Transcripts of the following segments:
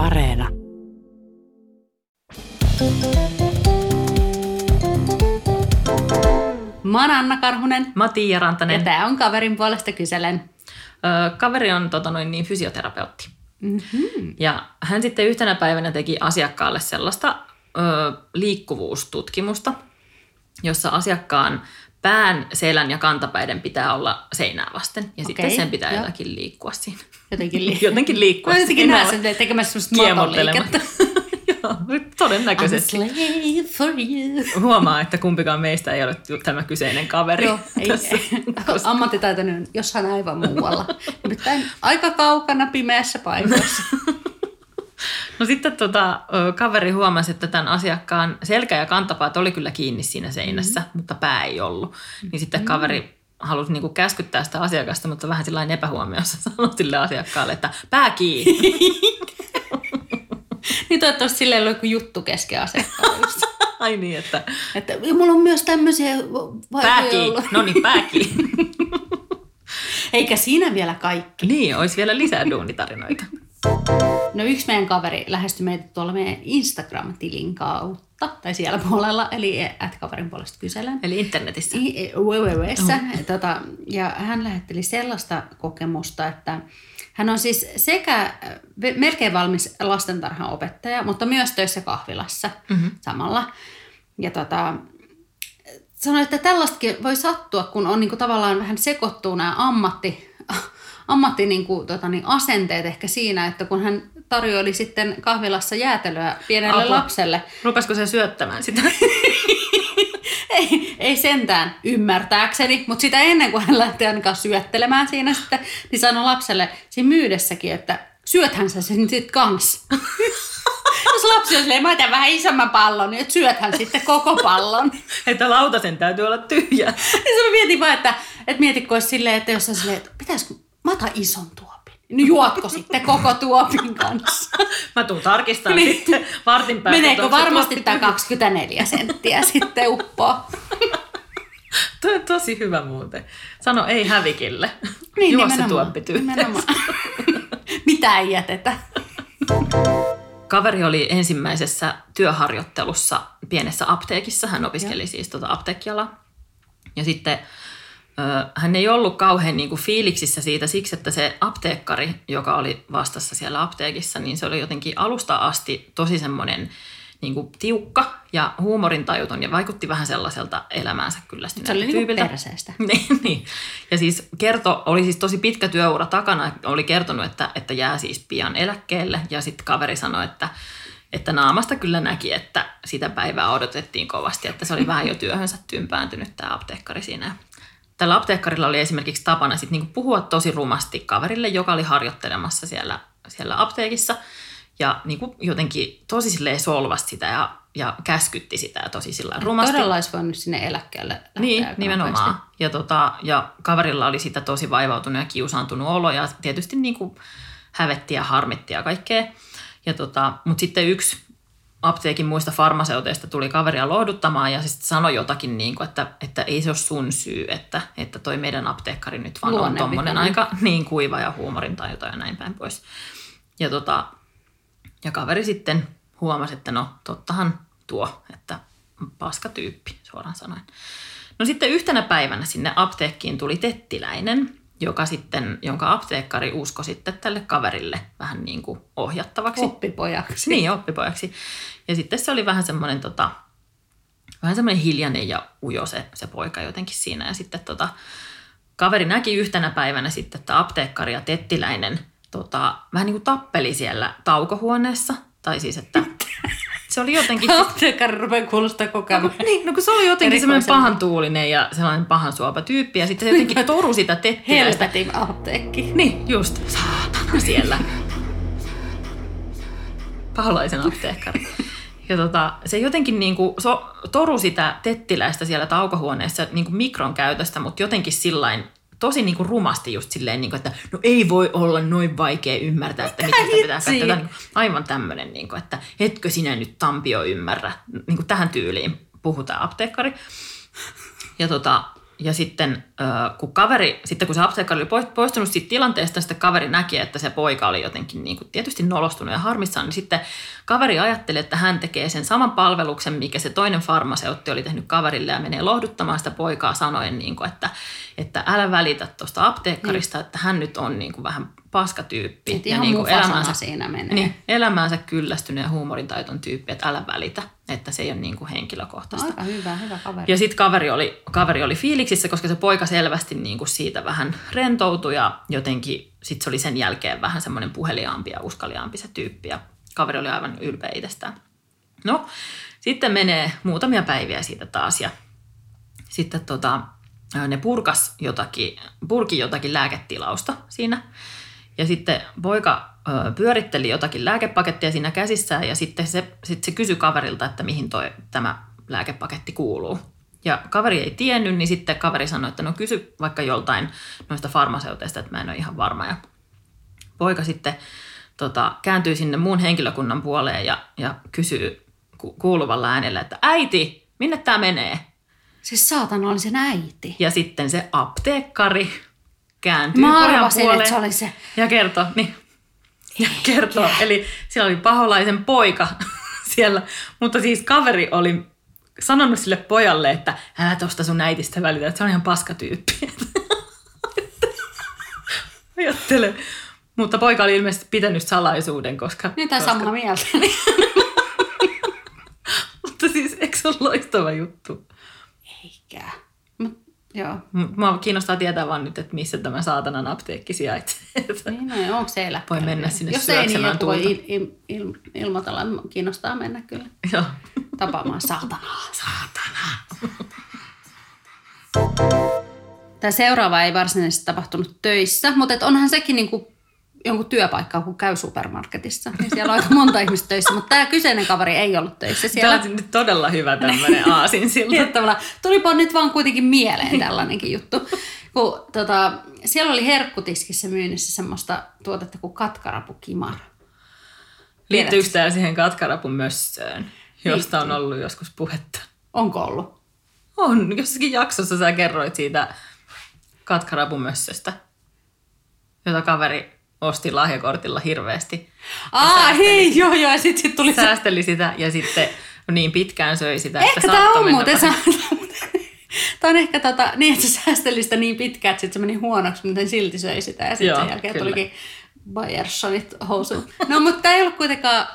Areena. Mä oon Anna Karhunen Mä oon Tiia ja Rantanen. tää on kaverin puolesta kyselen. Ö, kaveri on tota noin, niin, fysioterapeutti. Mm-hmm. Ja hän sitten yhtenä päivänä teki asiakkaalle sellaista ö, liikkuvuustutkimusta, jossa asiakkaan pään, selän ja kantapäiden pitää olla seinää vasten. Ja sitten Okei, sen pitää joo. jotakin liikkua siinä. Jotenkin, li- Jotenkin liikkua Mä jotenkin näen sen tekemässä semmoista matoliikettä. Joo, I'm todennäköisesti. slave for you. Huomaa, että kumpikaan meistä ei ole tämä kyseinen kaveri. Joo, ei, tässä. ammattitaitoinen on jossain aivan muualla. Nimittäin aika kaukana pimeässä paikassa. No sitten tota, kaveri huomasi, että tämän asiakkaan selkä ja kantapaat oli kyllä kiinni siinä seinässä, mm-hmm. mutta pää ei ollut. Niin sitten kaveri halusi niinku käskyttää sitä asiakasta, mutta vähän sillä epähuomiossa sanoi sille asiakkaalle, että pää kiinni. niin toivottavasti sille ei ole joku juttu kesken asiakkaalla. just. Ai niin, että Että "Ja mulla on myös tämmöisiä ollut. No niin, pää kiinni. Eikä siinä vielä kaikki. niin, olisi vielä lisää duunitarinoita. No yksi meidän kaveri lähestyi meitä tuolla meidän Instagram-tilin kautta, tai siellä puolella, eli at kaverin puolesta kyselen. Eli internetissä. I- wwwssä, tota, ja hän lähetteli sellaista kokemusta, että hän on siis sekä ve- melkein valmis lastentarhanopettaja, mutta myös töissä kahvilassa mm-hmm. samalla. Ja tota, sanoi, että tällaistakin voi sattua, kun on niinku tavallaan vähän sekoittuu nämä ammatti, ammatti niinku, tota, niin asenteet ehkä siinä, että kun hän tarjoili sitten kahvilassa jäätelöä pienelle Apua. lapselle, Rupesko se syöttämään sitä? ei, ei sentään ymmärtääkseni, mutta sitä ennen kuin hän lähti ainakaan syöttelemään siinä sitten, niin sanoi lapselle siinä myydessäkin, että syöthän sä sen sitten kans. Jos lapsi on silleen, mä otan vähän isomman pallon, niin syöthän sitten koko pallon. että lautasen täytyy olla tyhjä. Niin se mietin vaan, että, että mietitkö olisi silleen, että jos on silleen, että pitäisikö, mä otan ison tuopin. Niin juotko sitten koko tuopin kanssa? Mä tuun tarkistamaan Niin. sitten vartin päästä. Meneekö varmasti tuoppi tämä tyhjä. 24 senttiä sitten uppoa? Toi on tosi hyvä muuten. Sano ei hävikille. Niin, Juo se tuoppi. Mitä ei jätetä? Kaveri oli ensimmäisessä työharjoittelussa pienessä apteekissa. Hän opiskeli siis tuota apteekkialaa. Ja sitten hän ei ollut kauhean niin kuin fiiliksissä siitä siksi, että se apteekkari, joka oli vastassa siellä apteekissa, niin se oli jotenkin alusta asti tosi semmoinen niin kuin tiukka ja huumorintajuton ja vaikutti vähän sellaiselta elämäänsä kyllästyneeltä Se oli niinku tyypiltä. perseestä. niin, niin. Ja siis kerto, oli siis tosi pitkä työura takana, oli kertonut, että, että jää siis pian eläkkeelle. Ja sitten kaveri sanoi, että, että naamasta kyllä näki, että sitä päivää odotettiin kovasti, että se oli vähän jo työhönsä tympääntynyt tämä apteekkari siinä. Ja Tällä apteekkarilla oli esimerkiksi tapana sit niinku puhua tosi rumasti kaverille, joka oli harjoittelemassa siellä, siellä apteekissa. Ja niinku jotenkin tosi silleen solvasti sitä ja, ja käskytti sitä tosi sillä rumasti. Todella olisi voinut sinne eläkkeelle Niin, nimenomaan. nopeasti. Ja, tota, ja kaverilla oli sitä tosi vaivautunut ja kiusaantunut olo ja tietysti niin kuin hävetti ja harmitti ja kaikkea. Ja tota, Mutta sitten yksi apteekin muista farmaseuteista tuli kaveria lohduttamaan ja sitten sanoi jotakin, niin kuin, että, että ei se ole sun syy, että, että toi meidän apteekkari nyt vaan on Luonnevikainen. tommonen aika niin kuiva ja huumorintajuta ja näin päin pois. Ja, tota, ja kaveri sitten huomasi, että no tottahan tuo, että paska tyyppi suoraan sanoen. No sitten yhtenä päivänä sinne apteekkiin tuli tettiläinen, joka sitten, jonka apteekkari uskoi sitten tälle kaverille vähän niin kuin ohjattavaksi. Oppipojaksi. Niin, oppipojaksi. Ja sitten se oli vähän semmoinen, tota, vähän semmoinen hiljainen ja ujo se, se poika jotenkin siinä. Ja sitten tota, kaveri näki yhtenä päivänä sitten, että apteekkari ja tettiläinen tota, vähän niin kuin tappeli siellä taukohuoneessa. Tai siis, että se oli jotenkin... Apteekkari rupeaa kuulostaa koko ajan. Niin, no kun se oli jotenkin semmoinen pahan tuulinen ja sellainen pahan suopa tyyppi. Ja sitten se jotenkin toru sitä tettiläistä. Helvetin apteekki. Niin, just. Saatana siellä. Paholaisen apteekkari. Ja tota, se jotenkin niinku, so, toru sitä tettiläistä siellä taukohuoneessa niinku mikron käytöstä, mutta jotenkin sillain tosi niinku rumasti just silleen, niinku, että no ei voi olla noin vaikea ymmärtää, että mitä sitä pitää katsoa. Aivan tämmöinen, niinku, että etkö sinä nyt Tampio ymmärrä. Niinku tähän tyyliin puhutaan apteekkari. Ja, tota, ja sitten kun kaveri, sitten kun se apteekkari oli poistunut siitä tilanteesta, sitten kaveri näki, että se poika oli jotenkin niin kuin tietysti nolostunut ja harmissaan, niin sitten kaveri ajatteli, että hän tekee sen saman palveluksen, mikä se toinen farmaseutti oli tehnyt kaverille ja menee lohduttamaan sitä poikaa sanoen, niin kuin, että, että älä välitä tuosta apteekkarista, mm. että hän nyt on niin kuin vähän paskatyyppi. Et ihan niin kuin elämäänsä, siinä menee. Niin, elämäänsä kyllästynyt ja huumorintaiton tyyppi, että älä välitä, että se ei ole niin kuin henkilökohtaista. Aika hyvä, hyvä kaveri. Ja sitten kaveri oli, kaveri oli fiiliksissä, koska se poika selvästi niin kuin siitä vähän rentoutui ja jotenkin sitten se oli sen jälkeen vähän semmoinen puheliaampi ja uskaliaampi se tyyppi ja kaveri oli aivan ylpeä itsestään. No, sitten menee muutamia päiviä siitä taas ja sitten tota, ne purkas jotakin, purki jotakin lääketilausta siinä. Ja sitten poika ö, pyöritteli jotakin lääkepakettia siinä käsissään ja sitten se, sitten se kysyi kaverilta, että mihin toi, tämä lääkepaketti kuuluu. Ja kaveri ei tiennyt, niin sitten kaveri sanoi, että no kysy vaikka joltain noista farmaseuteista, että mä en ole ihan varma. Ja poika sitten tota, kääntyy sinne muun henkilökunnan puoleen ja, ja kysyy ku, kuuluvalla äänellä, että äiti, minne tämä menee? Siis saatana oli sen äiti. Ja sitten se apteekkari kääntyy Mä arvasin, että se oli se. ja kertoo, niin, ja kertoo. Eli siellä oli paholaisen poika siellä, mutta siis kaveri oli sanonut sille pojalle, että älä tosta sun äitistä välitä, että se on ihan paskatyyppi. Ajattele. Mutta poika oli ilmeisesti pitänyt salaisuuden, koska... Niin tai koska... samaa mieltä. Mutta siis, eikö se ole loistava juttu? Eikä. Joo. Mua kiinnostaa tietää vaan nyt, että missä tämä saatanan apteekki sijaitsee. Niin, no, onko se eläkkeellä? Voi mennä sinne Jos ei, niin joku voi il, il, il, ilmoitella, että kiinnostaa mennä kyllä Joo. tapaamaan saatanaa. Saatana. Tämä seuraava ei varsinaisesti tapahtunut töissä, mutta et onhan sekin niinku jonkun työpaikka, kun käy supermarketissa. Niin siellä on aika monta ihmistä töissä, mutta tämä kyseinen kaveri ei ollut töissä siellä. Tämä on nyt todella hyvä tämmöinen että tavallaan tulipa nyt vaan kuitenkin mieleen tällainenkin juttu. Kun, tota, siellä oli herkkutiskissä myynnissä semmoista tuotetta kuin katkarapukimara. Liittyykö tämä siihen katkarapun mössöön, josta on ollut joskus puhetta? Onko ollut? On. Jossakin jaksossa sä kerroit siitä katkarapun mössöstä, jota kaveri osti lahjakortilla hirveästi. Aa, hei, joo, joo, ja sitten sit tuli. Säästeli sitä ja sitten niin pitkään söi sitä, Ehkä että tämä on muuten Tämä on ehkä tota, niin, että se säästeli sitä niin pitkään, että sit se meni huonoksi, mutta silti söi sitä. Ja sitten sen jälkeen kyllä. tulikin Bayerssonit housuun. No, mutta tämä ei ollut kuitenkaan...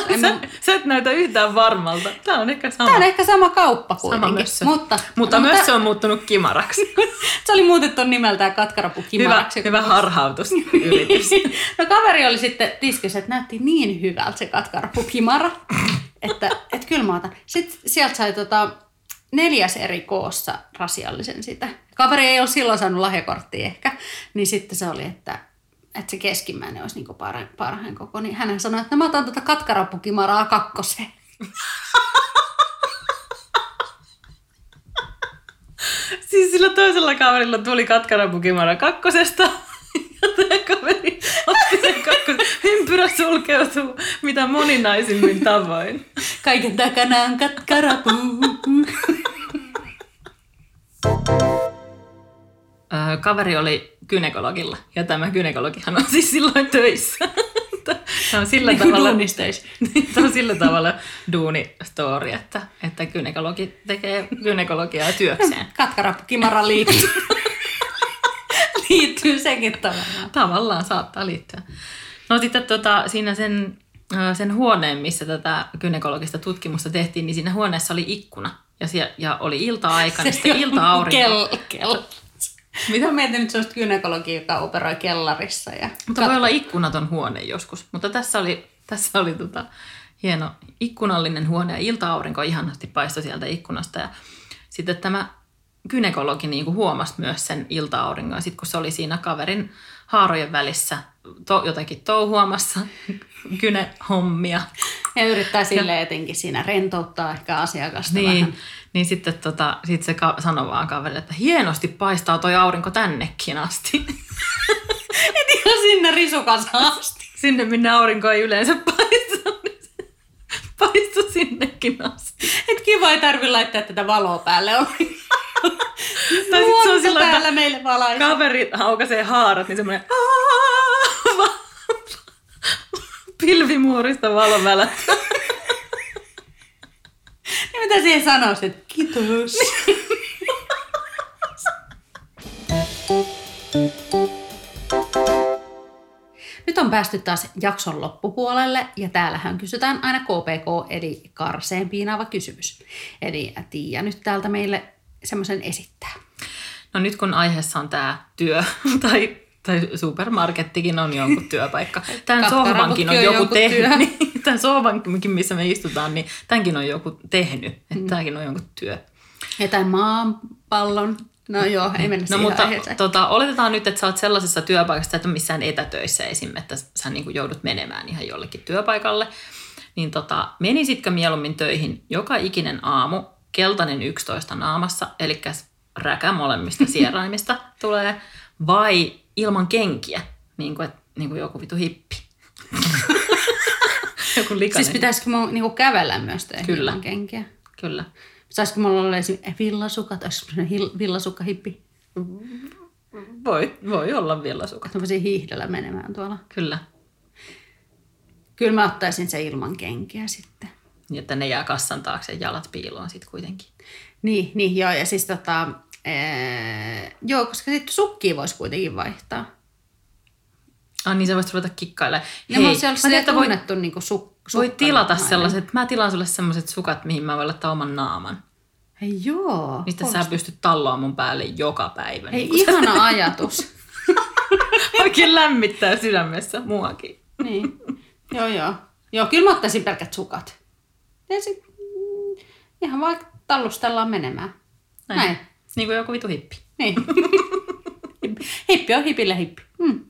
En mä- Sä, sä et näytä yhtään varmalta. Tämä on ehkä sama. Tämä on ehkä sama kauppa kuitenkin. sama mössö. Mutta, Mutta mössö on muuttunut kimaraksi. se oli muutettu nimeltään katkarapu hyvä, kimaraksi. hyvä harhautus yritys. no kaveri oli sitten tiskissä, että näytti niin hyvältä se katkarapukimara, että et kyllä mä otan. Sitten sieltä sai tota, neljäs eri koossa rasiallisen sitä. Kaveri ei ole silloin saanut lahjakorttia ehkä, niin sitten se oli, että, että se keskimmäinen olisi niin parhain, parhain koko. Niin hän sanoi, että mä otan tuota katkarapukimaraa kakkoseen. Siis sillä toisella kaverilla tuli katkarapukimara kakkosesta. Ja tämä kaveri otti sen kakkosen. Ympyrä sulkeutuu mitä moninaisimmin tavoin. Kaiken takana on katkarapu. Kaveri oli gynekologilla ja tämä gynekologihan on siis silloin töissä. Tämä on sillä Niin tavalla. Tämä on sillä tavalla duuni-story, että, että gynekologi tekee gynekologiaa työkseen. Katkarapukimara liittyy. liittyy sekin tavallaan. Tavallaan saattaa liittyä. No sitten tota, siinä sen, sen huoneen, missä tätä gynekologista tutkimusta tehtiin, niin siinä huoneessa oli ikkuna. Ja, siellä, ja oli ilta-aika, niin sitten ilta-aurinko. Kell, kell. Mitä mietin nyt sellaista gynekologia, joka operoi kellarissa. Ja Mutta voi olla ikkunaton huone joskus. Mutta tässä oli, tässä oli tota, hieno ikkunallinen huone ja ilta-aurinko ihanasti paistoi sieltä ikkunasta. Ja sitten tämä gynekologi niin kuin huomasi myös sen ilta-auringon. Sitten kun se oli siinä kaverin haarojen välissä to, jotakin touhuamassa gynehommia, ja yrittää silleen jotenkin siinä rentouttaa ehkä asiakasta niin, vähän. niin sitten tota, sit se ka- sanoi vaan kaverille, että hienosti paistaa toi aurinko tännekin asti. Et ihan sinne risukasaan asti. Sinne, minne aurinko ei yleensä paistu, niin se paistui sinnekin asti. Et kiva ei tarvi laittaa tätä valoa päälle. Tai sit se on sillä täällä että meille valaisi. kaveri haarat, niin semmoinen pilvimuurista valon välähtää. Ja mitä siihen sanoisit? Kiitos. Nyt on päästy taas jakson loppupuolelle ja täällähän kysytään aina KPK eli karseen piinaava kysymys. Eli Tiia nyt täältä meille semmoisen esittää. No nyt kun aiheessa on tämä työ tai, tai supermarkettikin on jonkun työpaikka. Tämän sohvankin on joku tehnyt. työ. Niin, tämän sohvankin, missä me istutaan, niin tämänkin on joku tehnyt. Että tämäkin on jonkun työ. Ja tai maanpallon. No joo, ei mennä No mutta aiheeseen. tota, oletetaan nyt, että sä oot sellaisessa työpaikassa, että missään etätöissä esim. että sä niin kuin joudut menemään ihan jollekin työpaikalle. Niin tota, menisitkö mieluummin töihin joka ikinen aamu keltainen 11 naamassa, eli räkä molemmista sieraimista tulee, vai ilman kenkiä, niin kuin, et, niin kuin joku vitu hippi. joku likainen. Siis pitäisikö mun niinku kävellä myös töihin Kyllä. ilman kenkiä? Kyllä. Saisiko mulla olla esimerkiksi villasukat? Olisiko villasukka-hippi? Voi, voi olla villasukat. Mä voisin hiihdellä menemään tuolla. Kyllä. Kyllä mä ottaisin se ilman kenkiä sitten. Niin, että ne jää kassan taakse ja jalat piiloon sitten kuitenkin. Niin, niin joo. Ja siis tota, ee, joo, koska sitten sukkia voisi kuitenkin vaihtaa. Ah, niin sä voisit ruveta kikkailemaan. Ja Hei, se on mä tiedän, että voi, tunnettu niin suk, voi tilata sellaiset, mä tilaan sulle sellaiset sukat, mihin mä voin laittaa oman naaman. Hei joo. Mistä sä pystyt talloa mun päälle joka päivä. Hei, niin ihana ajatus. se oikein lämmittää sydämessä muakin. niin. Joo, joo. Joo, kyllä mä ottaisin pelkät sukat. Ja sit, mm, ihan vaikka tallustellaan menemään. Näin. Näin. Niin kuin joku vitu hippi. Niin. hippi on hipille hippi. Mm.